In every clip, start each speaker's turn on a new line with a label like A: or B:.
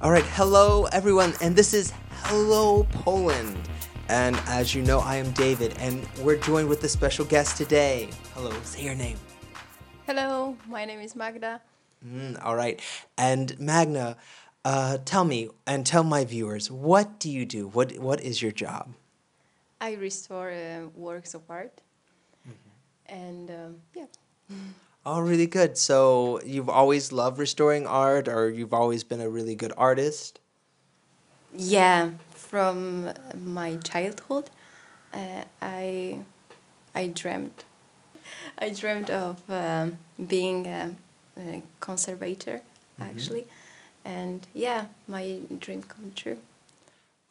A: All right, hello everyone, and this is Hello Poland. And as you know, I am David, and we're joined with a special guest today. Hello, say your name.
B: Hello, my name is Magda.
A: Mm, all right, and Magda, uh, tell me and tell my viewers, what do you do? What What is your job?
B: I restore uh, works of art. And um, yeah,
A: Oh, really good. So you've always loved restoring art, or you've always been a really good artist?
B: yeah, from my childhood, uh, I I dreamt I dreamt of um, being a, a conservator actually, and yeah, my dream come true.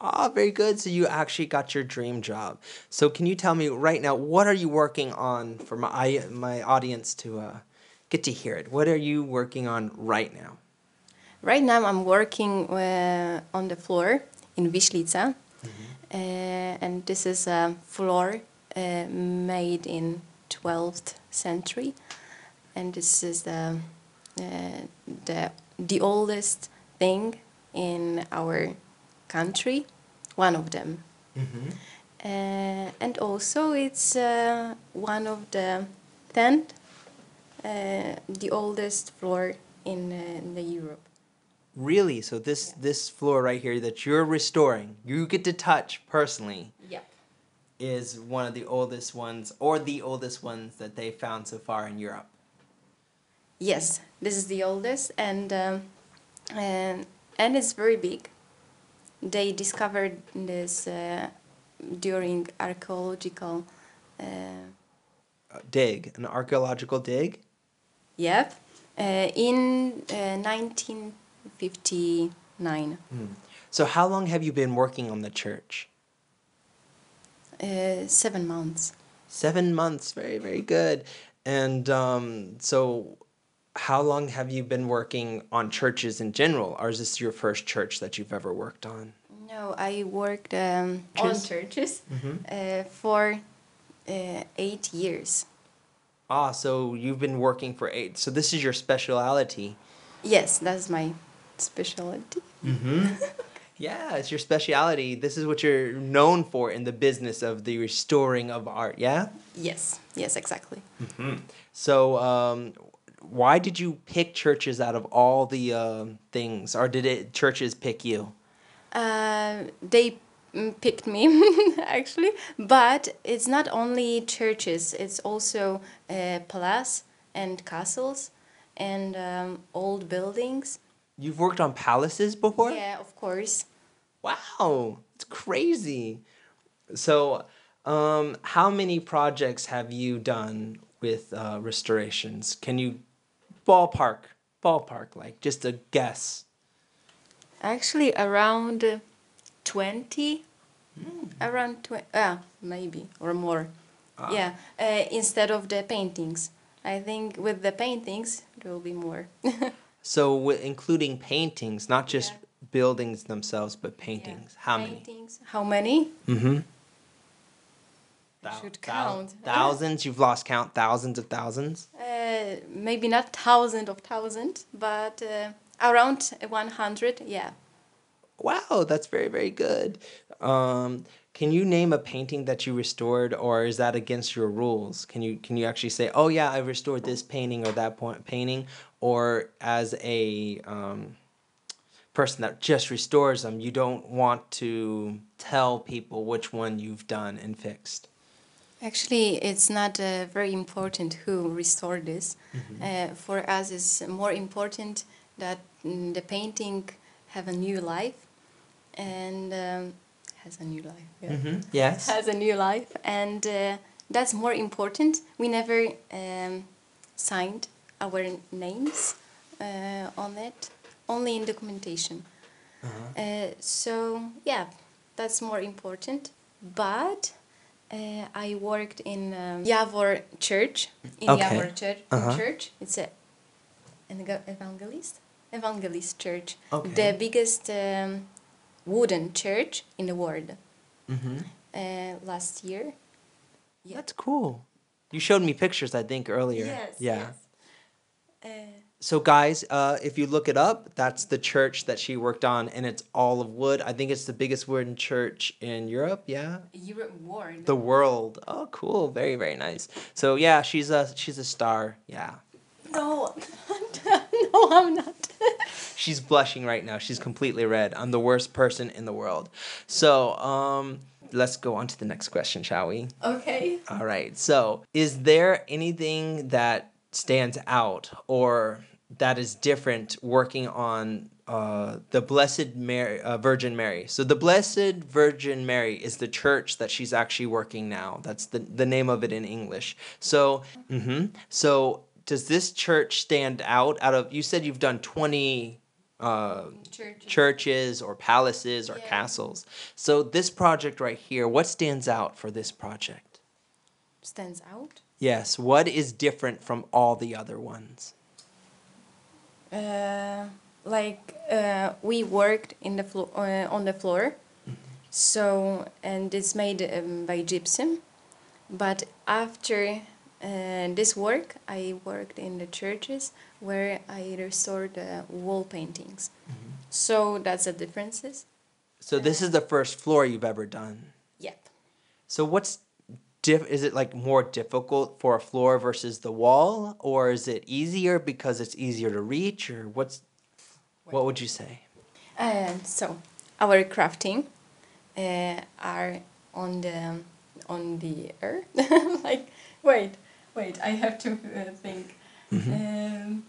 A: Ah, very good. So you actually got your dream job. So can you tell me right now, what are you working on for my my audience to uh, get to hear it? What are you working on right now?
B: Right now, I'm working uh, on the floor in Wiślica, uh, and this is a floor uh, made in 12th century, and this is the uh, the the oldest thing in our country, one of them, uh, and also it's uh, one of the uh, the oldest floor in uh, the Europe.
A: Really? So this this floor right here that you're restoring, you get to touch personally,
B: Yep.
A: is one of the oldest ones, or the oldest ones that they found so far in Europe.
B: Yes, this is the oldest, and um, and and it's very big. They discovered this uh, during archaeological. Uh,
A: Uh, dig, an archaeological dig.
B: Yep, uh, in uh, 1959.
A: So how long have you been working on the church?
B: Uh, seven months.
A: Seven months, very, very good. And um, so, how long have you been working on churches in general? Or is this your first church that you've ever worked on?
B: No, I worked um, on
A: Churches?
B: churches
A: Mhm.
B: uh, for uh, eight years.
A: Ah, so you've been working for eight. So, this is your speciality.
B: Yes, that's my specialty.
A: Mm-hmm. yeah, it's your speciality. This is what you're known for in the business of the restoring of art, yeah?
B: Yes, yes, exactly.
A: So, um, why did you pick churches out of all the um things? Or did it churches pick you?
B: Uh, they picked me actually, but it's not only churches. It's also uh, palace and castles and um, old buildings.
A: You've worked on palaces before?
B: Yeah, of course.
A: Wow, it's crazy. So, um, how many projects have you done with uh, restorations? Can you ballpark, ballpark, like just a guess?
B: Actually, around uh, twenty. Around twenty. Ah, maybe or more. Yeah. Uh, instead of the paintings, I think with the paintings there will be more.
A: So, including paintings, not just
B: Yeah.
A: buildings themselves, but paintings. How many?
B: Paintings. How many?
A: Mm-hmm.
B: Should count.
A: Thousands. You've lost count. Thousands of thousands.
B: Uh, maybe not thousands of thousands but uh, around one hundred. Yeah.
A: Wow, that's very very good. Um, can you name a painting that you restored, or is that against your rules? Can you can you actually say, oh yeah, I restored this painting or that point painting, or as a um, person that just restores them, you don't want to tell people which one you've done and fixed.
B: Actually, it's not uh, very important who restored this. Uh, for us, it's more important that mm, the painting have a new life, and um, has a new life. Yeah.
A: Mm-hmm. Yes.
B: Has a new life, and uh, that's more important. We never um, signed our names uh, on it, only in documentation. Uh -huh. so yeah, that's more important. But uh, I worked in um, Jawor Church. In
A: Okay.
B: Jawor church,
A: Uh-huh.
B: church, it's a an evangelist, evangelist church,
A: Okay.
B: the biggest um, wooden church in the world.
A: Mm-hmm.
B: Uh, last year. Yeah.
A: That's cool. You showed me pictures, I think, earlier.
B: Yes.
A: Yeah.
B: Yes. Uh,
A: so guys, uh, if you look it up, that's the church that she worked on, and it's all of wood. I think it's the biggest wooden church in Europe. Yeah,
B: Europe world.
A: the world. Oh, cool. Very very nice. So yeah, she's a she's a star. Yeah,
B: no, no, I'm not.
A: she's blushing right now. She's completely red. I'm the worst person in the world. So um, let's go on to the next question, shall we?
B: okay.
A: All right. So, is there anything that stands out or that is different working on uh, the Blessed Mary, uh, Virgin Mary? So, the Blessed Virgin Mary is the church that she's actually working now. That's the, the name of it in English. So, mm-hmm. so does this church stand out? Out of you said you've done twenty. Uh,
B: Church.
A: churches or palaces or
B: Yeah.
A: castles. So this project right here, what stands out for this project?
B: stands out.
A: Yes, what is different from all the other ones?
B: Uh, like uh, we worked in the floor uh, on the floor, so and it's made um, by gypsum. But after uh, this work, I worked in the churches where I restored the wall paintings. So that's the differences.
A: So this is the first floor you've ever done.
B: Yep.
A: So what's diff is it like more difficult for a floor versus the wall or is it easier because it's easier to reach or what's what would you say?
B: And so our crafting uh, are on the on the earth. like wait, wait, I have to uh, think. Um,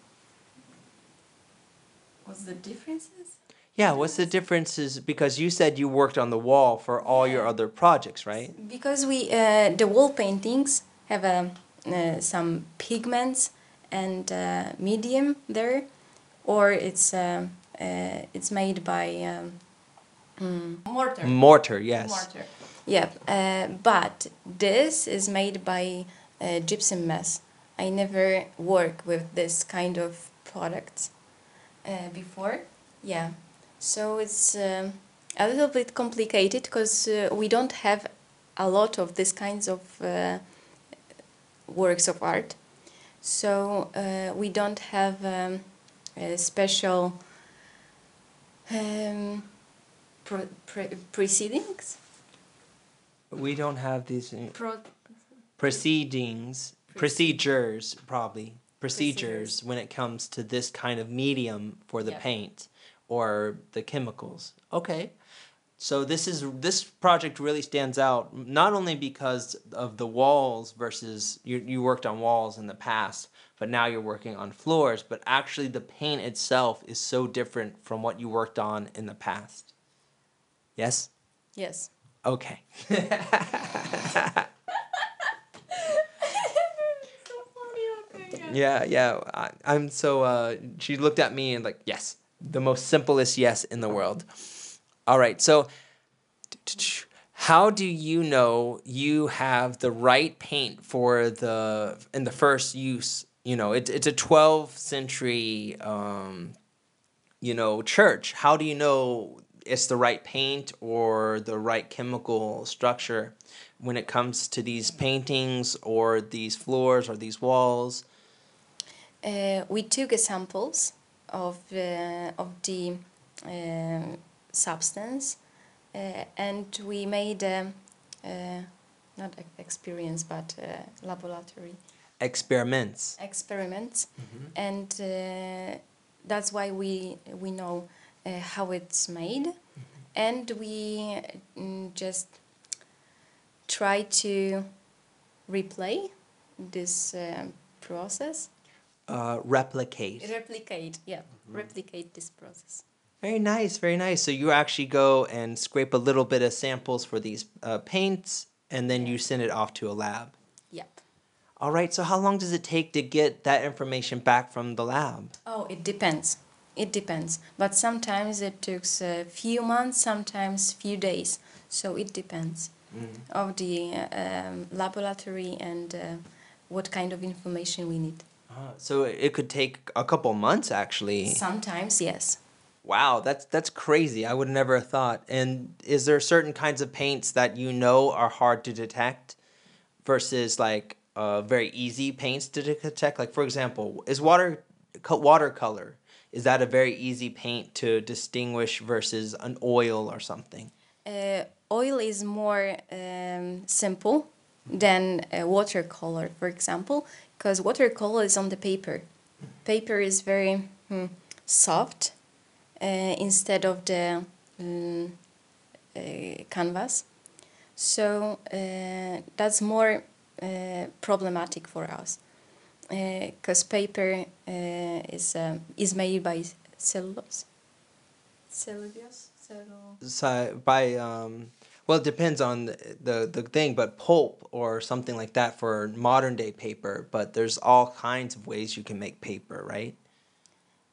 B: what's the differences?
A: Yeah, what's the differences because you said you worked on the wall for all your other projects, right?
B: Because we uh, the wall paintings have um, uh, some pigments and uh, medium there, or it's um uh, it's made by um, mm, mortar.
A: Mortar, yes.
B: Mortar. Yep. Uh, but this is made by uh, gypsum mess. I never work with this kind of products uh, before. Yeah. So it's um, a little bit complicated because uh, we don't have a lot of these kinds of uh, works of art. So uh, we don't have um, a special um, pro- pre- proceedings.
A: We don't have these uh,
B: Pro-
A: proceedings, procedures, probably procedures when it comes to this kind of medium for the
B: Yep.
A: paint or the chemicals. Okay. So this is this project really stands out not only because of the walls versus you you worked on walls in the past, but now you're working on floors, but actually the paint itself is so different from what you worked on in the past. Yes?
B: yes.
A: Okay. Yeah, yeah. I, I'm so. Uh, she looked at me and like, yes, the most simplest yes in the world. All right. So, how do you know you have the right paint for the in the first use? You know, it's it's a 12th century, um, you know, church. How do you know it's the right paint or the right chemical structure when it comes to these paintings or these floors or these walls?
B: Uh, we took samples of uh, of the um substance, uh, and we made uh, not experience but uh, laboratory.
A: Experiments.
B: experiments, and uh, that's why we we know uh, how it's made, and we mm, just try to replay this um process.
A: Uh, replicate.
B: Replicate, yeah, replicate this process.
A: Very nice, very nice. So you actually go and scrape a little bit of samples for these uh, paints, and then you send it off to a lab.
B: Yep.
A: All right. So how long does it take to get that information back from the lab?
B: Oh, it depends. It depends. But sometimes it takes a few months, sometimes few days. So it depends of the um, laboratory and uh, what kind of information we need.
A: Uh, so it could take a couple months, actually.
B: Sometimes, yes.
A: Wow, that's that's crazy. I would never have thought. And is there certain kinds of paints that you know are hard to detect versus like uh, very easy paints to detect? Like for example, is water watercolor is that a very easy paint to distinguish versus an oil or something?
B: Uh, oil is more um, simple than uh, watercolor, for example, because watercolor is on the paper. Paper is very hmm, soft uh, instead of the um, uh, canvas. So uh, that's more uh, problematic for us because paper uh, is um, is made by cellulose. Cellulose. Cellulose.
A: So by um, well, it depends on the, the the thing, but pulp or something like that for modern day paper. But there's all kinds of ways you can make paper, right?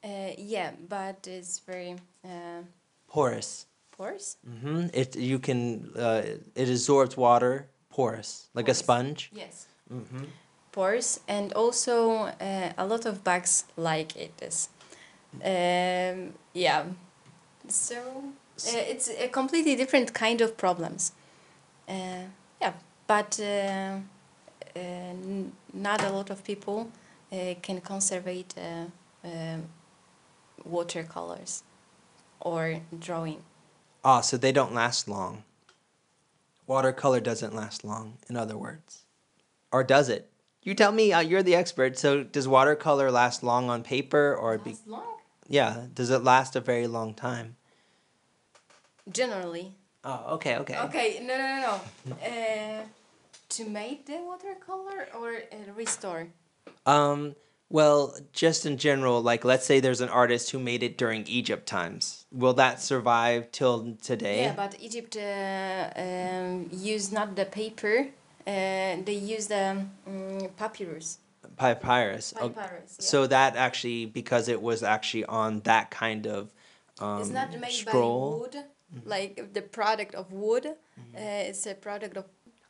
B: Uh, yeah, but it's very uh,
A: Porous.
B: porous.
A: hmm It you can uh, it absorbs water. Porous, like
B: Porous.
A: a sponge.
B: Yes.
A: hmm
B: Porous, and also uh, a lot of bugs like it is. Um, yeah. So it's a completely different kind of problems. Uh, yeah, but uh, uh, not a lot of people uh, can conserve uh, watercolors or drawing.
A: Ah, so they don't last long. Watercolor doesn't last long, in other words. Or does it? You tell me, uh, you're the expert. So does watercolor last long on paper or be
B: long?
A: Yeah, does it last a very long time?
B: Generally.
A: Oh, okay, okay.
B: Okay, no, no, no, no. Uh, to make the watercolor or uh, restore?
A: Um, well, just in general, like let's say there's an artist who made it during Egypt times. Will that survive till today?
B: Yeah, but Egypt uh, um, use not the paper. Uh, they use the um, papyrus.
A: Papyrus. Oh,
B: Papyrus. Yeah.
A: So that actually, because it was actually on that kind of um,
B: it's not made
A: scroll.
B: by wood, like the product of wood. Uh, it's a product of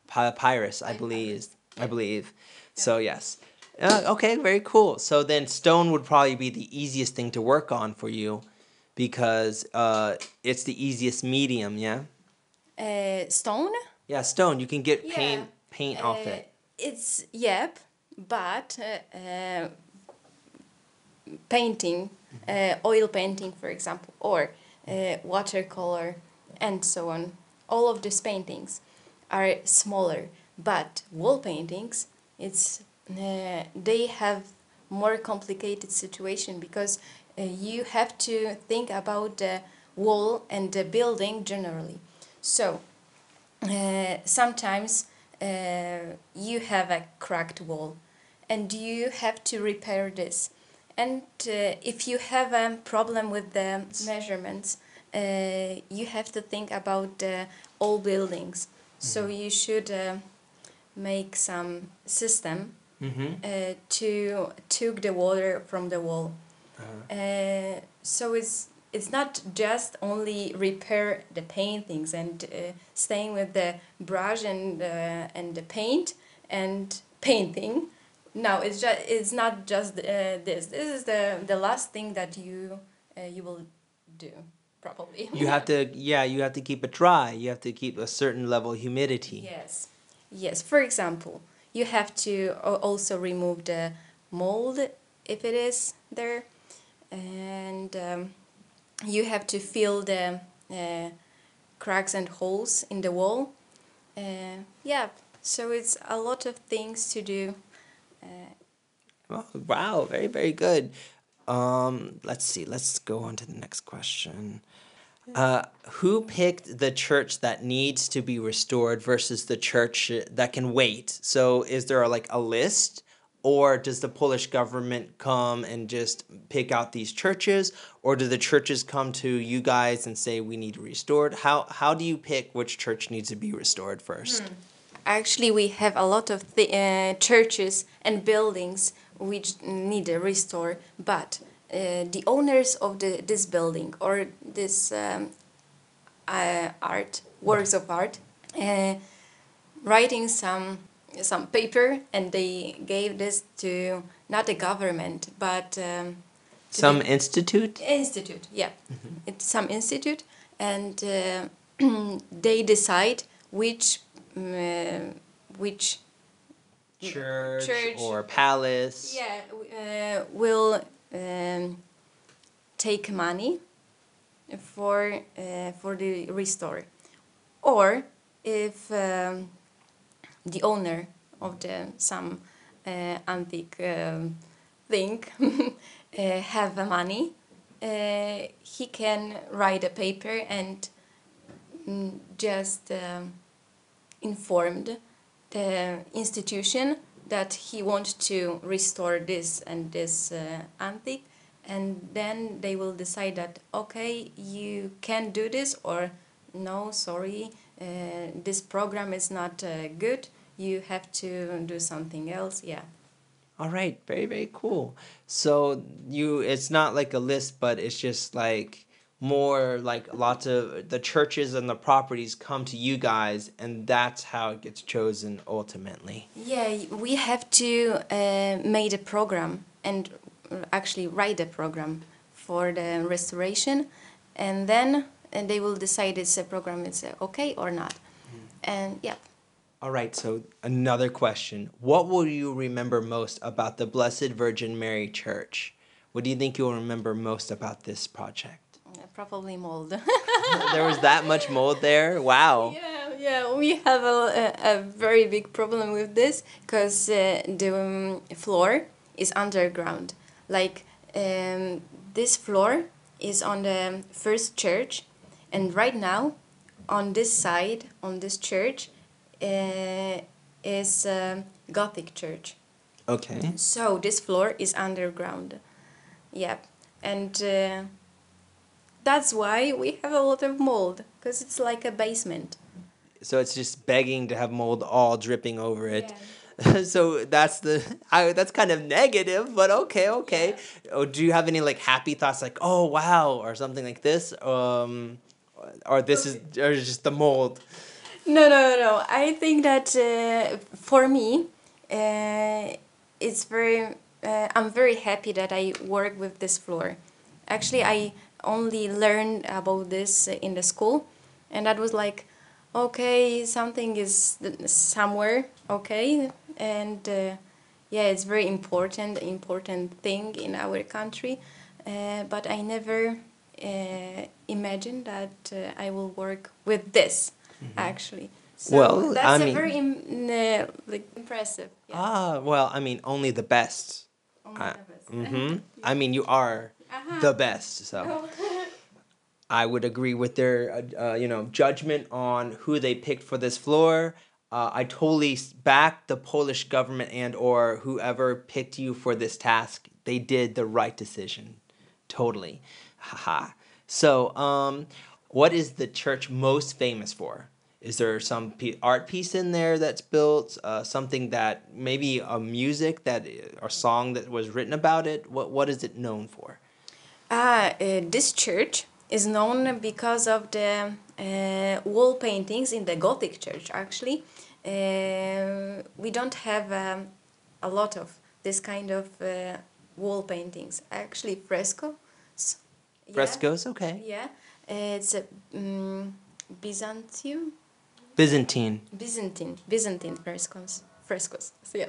A: papyrus, I believe. I believe. So yes. Uh, okay, very cool. So then stone would probably be the easiest thing to work on for you because uh, it's the easiest medium, yeah?
B: uh, stone.
A: Yeah, stone. You can get
B: Yeah.
A: paint paint off
B: Uh,
A: it.
B: It's yep, but uh, uh, painting, uh, oil painting, for example, or uh, watercolor, and so on. All of these paintings are smaller, but wall paintings, it's uh, they have more complicated situation because uh, you have to think about the wall and the building generally. So uh, sometimes uh, you have a cracked wall and you have to repair this and uh, if you have a problem with the measurements uh, you have to think about the all buildings so you should uh, make some system
A: Mm-hmm.
B: uh, to took the water from the wall
A: Uh-huh.
B: uh, so it's it's not just only repair the paintings and uh, staying with the brush and uh, and the paint and painting. No, it's just it's not just uh, this. This is the the last thing that you uh, you will do probably.
A: You have to, yeah, you have to keep it dry. You have to keep a certain level of humidity.
B: Yes, yes. For example, you have to also remove the mold if it is there, and um, you have to fill the uh, cracks and holes in the wall. Uh, yeah, so it's a lot of things to do.
A: Oh, wow, very, very good. Um, let's see. Let's go on to the next question. Uh, who picked the church that needs to be restored versus the church that can wait? So, is there like a list, or does the Polish government come and just pick out these churches, or do the churches come to you guys and say we need restored? How how do you pick which church needs to be restored first?
B: Actually, we have a lot of uh, churches and buildings which need a restore, but uh, the owners of the this building or this um, uh, art works of art, uh, writing some some paper, and they gave this to not the government but um,
A: Some
B: the
A: institute.
B: institute. Yeah, it's some institute, and uh, they decide which which
A: Church,
B: Church.
A: or palace.
B: yeah uh, will um, take money for uh, for the restore, or if um, the owner of the some uh, antique um, thing uh, have money, uh, he can write a paper and mm, just um, informed the institution that he wants to restore this and this uh, antique and then they will decide that okay you can do this or no sorry uh, this program is not uh, good you have to do something else yeah
A: All right, very very cool. So you, it's not like a list, but it's just like more like lots of the churches and the properties come to you guys, and that's how it gets chosen ultimately.
B: yeah we have to uh, make a program and actually write a program for the restoration and then and they will decide if the program is uh, okay or not and yeah
A: All right, so another question: What will you remember most about the Blessed Virgin Mary Church? What do you think you'll remember most about this project?
B: Probably mold
A: there was that much mold there. Wow.
B: Yeah, yeah, we have a, a, a very big problem with this because uh, the um, floor is underground. Like um, this floor is on the first church, and right now, on this side, on this church, uh, is um Gothic church.
A: Okay.
B: So this floor is underground. Yep, and uh, that's why we have a lot of mold because it's like a basement.
A: So it's just begging to have mold all dripping over it. so that's the I, that's kind of negative, but okay, okay. Oh, do you have any like happy thoughts, like oh wow, or something like this, um, or this is or just the mold?
B: No, no, no, no. I think that uh, for me, uh, it's very. Uh, I'm very happy that I work with this floor. Actually, I only learned about this in the school, and that was like, okay, something is somewhere okay, and uh, yeah, it's very important, important thing in our country. Uh, but I never uh, imagined that uh, I will work with this actually. So
A: Well,
B: that's
A: I
B: a
A: mean-
B: very im- uh, like impressive. Yeah.
A: Ah, well, I mean, only the best.
B: Only
A: I,
B: the best.
A: hmm I mean, you are. The best, so. I would agree with their, uh, uh, you know, judgment on who they picked for this floor. Uh, I totally back the Polish government and or whoever picked you for this task. They did the right decision, totally. Haha. So, um, what is the church most famous for? Is there some art piece in there that's built? Uh, something that maybe a music that or song that was written about it? What what is it known for?
B: Ah, uh, this church is known because of the uh, wall paintings in the Gothic church. Actually, uh, we don't have um, a lot of this kind of uh, wall paintings. Actually, fresco. Yeah.
A: Frescoes, okay.
B: Yeah, it's um, Byzantium,
A: Byzantine.
B: Byzantine, Byzantine frescoes. Frescoes. So, yeah.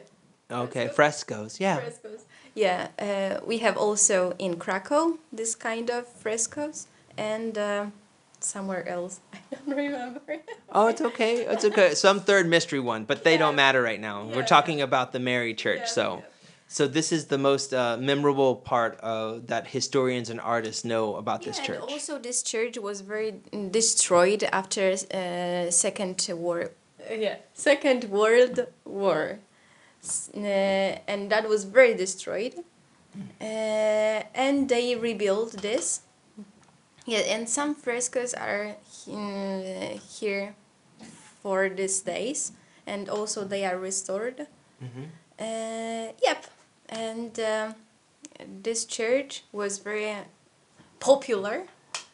A: Okay, frescoes. Yeah.
B: Frescoes. Yeah, uh, we have also in Krakow this kind of frescoes, and uh, somewhere else I don't remember.
A: Oh, it's okay. It's okay. Some third mystery one, but they don't matter right now.
B: Yeah,
A: We're talking about the Mary Church.
B: Yeah,
A: so, so this is the most uh, memorable part uh, that historians and artists know about this church.
B: and also this church was very destroyed after uh, Second War. yeah, Second World War, uh, and that was very destroyed. Uh, and they rebuilt this. Yeah, and some frescoes are uh, here for these days, and also they are restored.
A: Mhm.
B: Uh, yep, and uh, this church was very popular,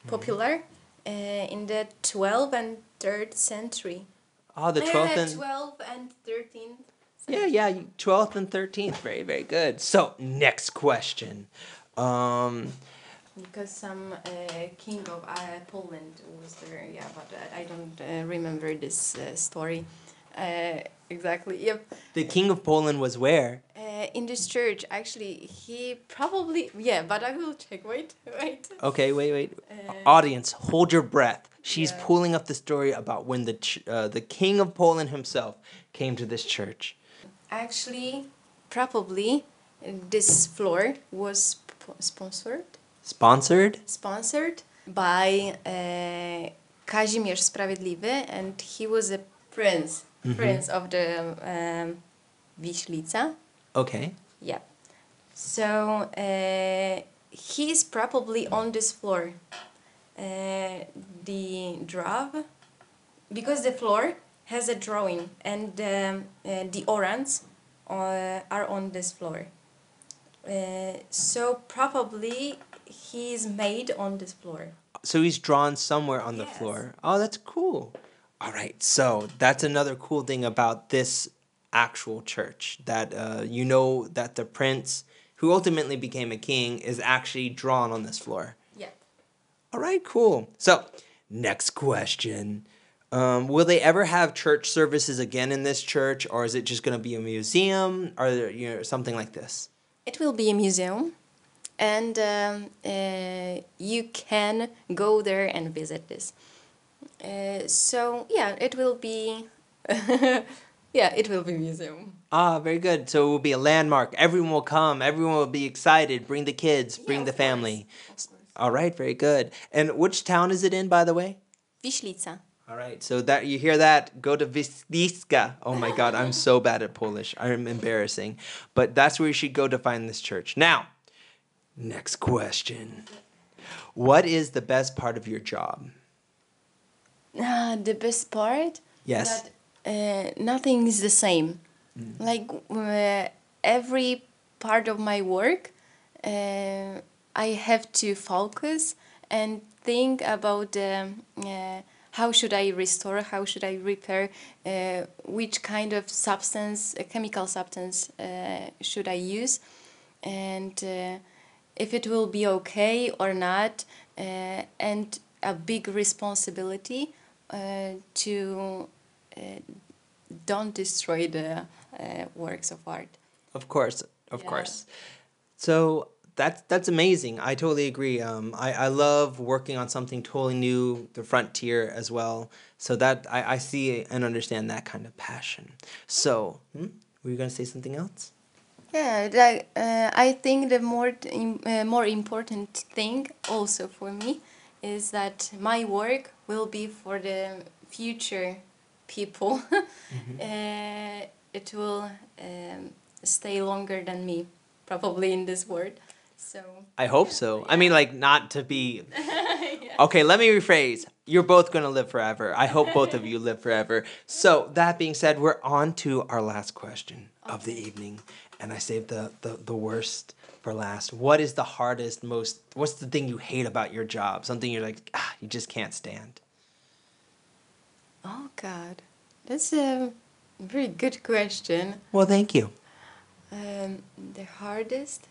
B: popular uh, in the 12th and 3rd century.
A: Oh, the
B: Uh,
A: 12th and
B: 12th and 13th.
A: Yeah, yeah, 12th and 13th. Very, very good. So, next question. Um,
B: Because some uh, king of uh, Poland was there, yeah, but I, I don't uh, remember this uh, story uh, exactly. Yep,
A: the King of Poland was where?
B: uh, in this church, actually, he probably yeah, but I will check. Wait, wait.
A: Okay, wait, wait.
B: Uh,
A: Audience, hold your breath. She's
B: Yeah.
A: pulling up the story about when the ch- uh, the king of Poland himself came to this church.
B: Actually, probably this floor was sp- sponsored
A: Sponsored?
B: sponsored by uh, Kazimierz Sprawiedliwy, and he was a prince, prince of the um, Wiślica.
A: Okay.
B: Yeah. So uh, he's probably on this floor. Uh, the draw, because the floor has a drawing, and um, uh, the orange uh, are on this floor. Uh, so probably he's made on this floor.
A: So he's drawn somewhere on the
B: Yes.
A: floor. Oh, that's cool. All right. So that's another cool thing about this actual church that uh, you know that the prince who ultimately became a king is actually drawn on this floor.
B: Yeah.
A: All right, cool. So, next question. Um, will they ever have church services again in this church, or is it just going to be a museum, or you know, something like this?
B: It will be a museum, and um, uh, you can go there and visit this. Uh, so yeah, it will be. yeah, it will be museum.
A: Ah, very good. So it will be a landmark. Everyone will come. Everyone will be excited. Bring the kids. Bring
B: Yeah,
A: the family. All right, very good. And which town is it in, by the way?
B: Wiślica.
A: All right, so that you hear that, go to Wisliska. Oh my God, I'm so bad at Polish. I'm embarrassing, but that's where you should go to find this church. Now, next question: What is the best part of your job?
B: Ah, the best part.
A: Yes.
B: That uh, nothing is the same. Like uh, every part of my work, uh, I have to focus and think about um, uh, how should I restore, how should I repair, uh, which kind of substance, a chemical substance, uh, should I use, and uh, if it will be okay or not, uh, and a big responsibility uh, to uh, don't destroy the uh, works of art.
A: Of course, of
B: Yeah.
A: course. So that's that's amazing. I totally agree. Um, I I love working on something totally new, the frontier as well. So that I I see and understand that kind of passion. So, hmm? were you gonna say something else?
B: Yeah, like, uh, I think the more uh, more important thing also for me is that my work will be for the future people. uh, it will um, stay longer than me, probably in this world. So
A: I hope so. I mean, like, not to be. Okay, let me rephrase. You're both going to live forever. I hope both of you live forever. So, that being said, we're on to our last question of the evening. And I saved the, the, the worst for last. What is the hardest, most. What's the thing you hate about your job? Something you're like, ah, you just can't stand?
B: oh God, that's a very good question.
A: Well, thank you.
B: Um, the hardest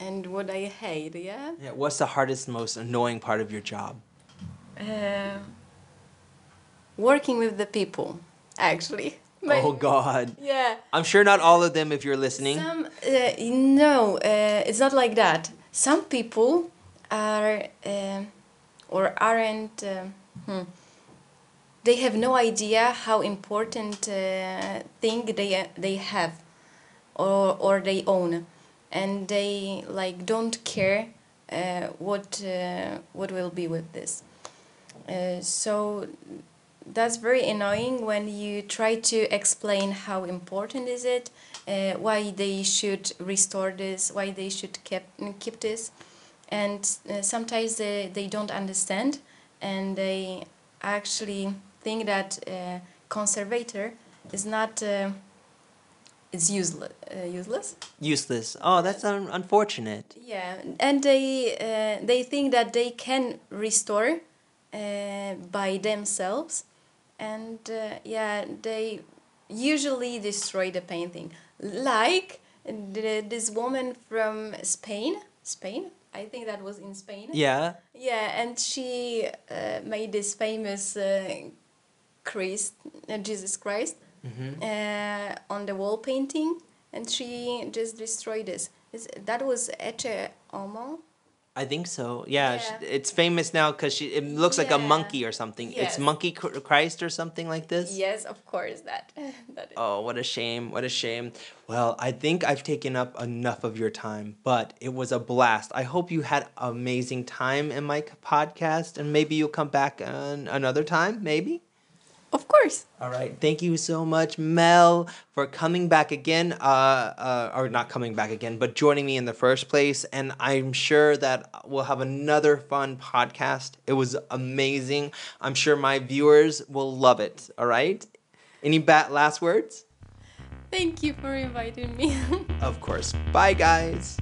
B: and what I hate, yeah.
A: Yeah, what's the hardest, most annoying part of your job?
B: Uh, working with the people, actually.
A: Oh, God.
B: Yeah.
A: I'm sure not all of them if you're listening.
B: Some uh, no, uh, it's not like that. Some people are uh, or aren't. Uh, hmm, they have no idea how important uh, thing they they have, or or they own, and they like don't care uh, what uh, what will be with this. Uh, so that's very annoying when you try to explain how important is it uh, why they should restore this why they should keep, keep this and uh, sometimes they, they don't understand and they actually think that uh, conservator is not is useless uh, useless
A: Useless. Oh, that's un- unfortunate.
B: yeah, and they uh, they think that they can restore uh, by themselves, and uh, yeah, they usually destroy the painting. Like the, this woman from Spain, Spain. I think that was in Spain.
A: Yeah.
B: Yeah, and she uh, made this famous uh, Christ, uh, Jesus Christ, uh, on the wall painting, and she just destroyed this. Is, that was Ecce Homo.
A: I think so. Yeah,
B: Yeah.
A: it's famous now because she. It looks like a monkey or something.
B: Yes.
A: It's Monkey Christ or something like this.
B: Yes, of course that. that is.
A: Oh, what a shame. What a shame. Well, I think I've taken up enough of your time, but it was a blast. I hope you had amazing time in my podcast and maybe you'll come back an, another time, maybe.
B: Of course.
A: All right. Thank you so much, Mel, for coming back again. Uh, uh, or not coming back again, but joining me in the first place. And I'm sure that we'll have another fun podcast. It was amazing. I'm sure my viewers will love it. All right. Any bat last words?
B: Thank you for inviting me.
A: Of course. Bye, guys.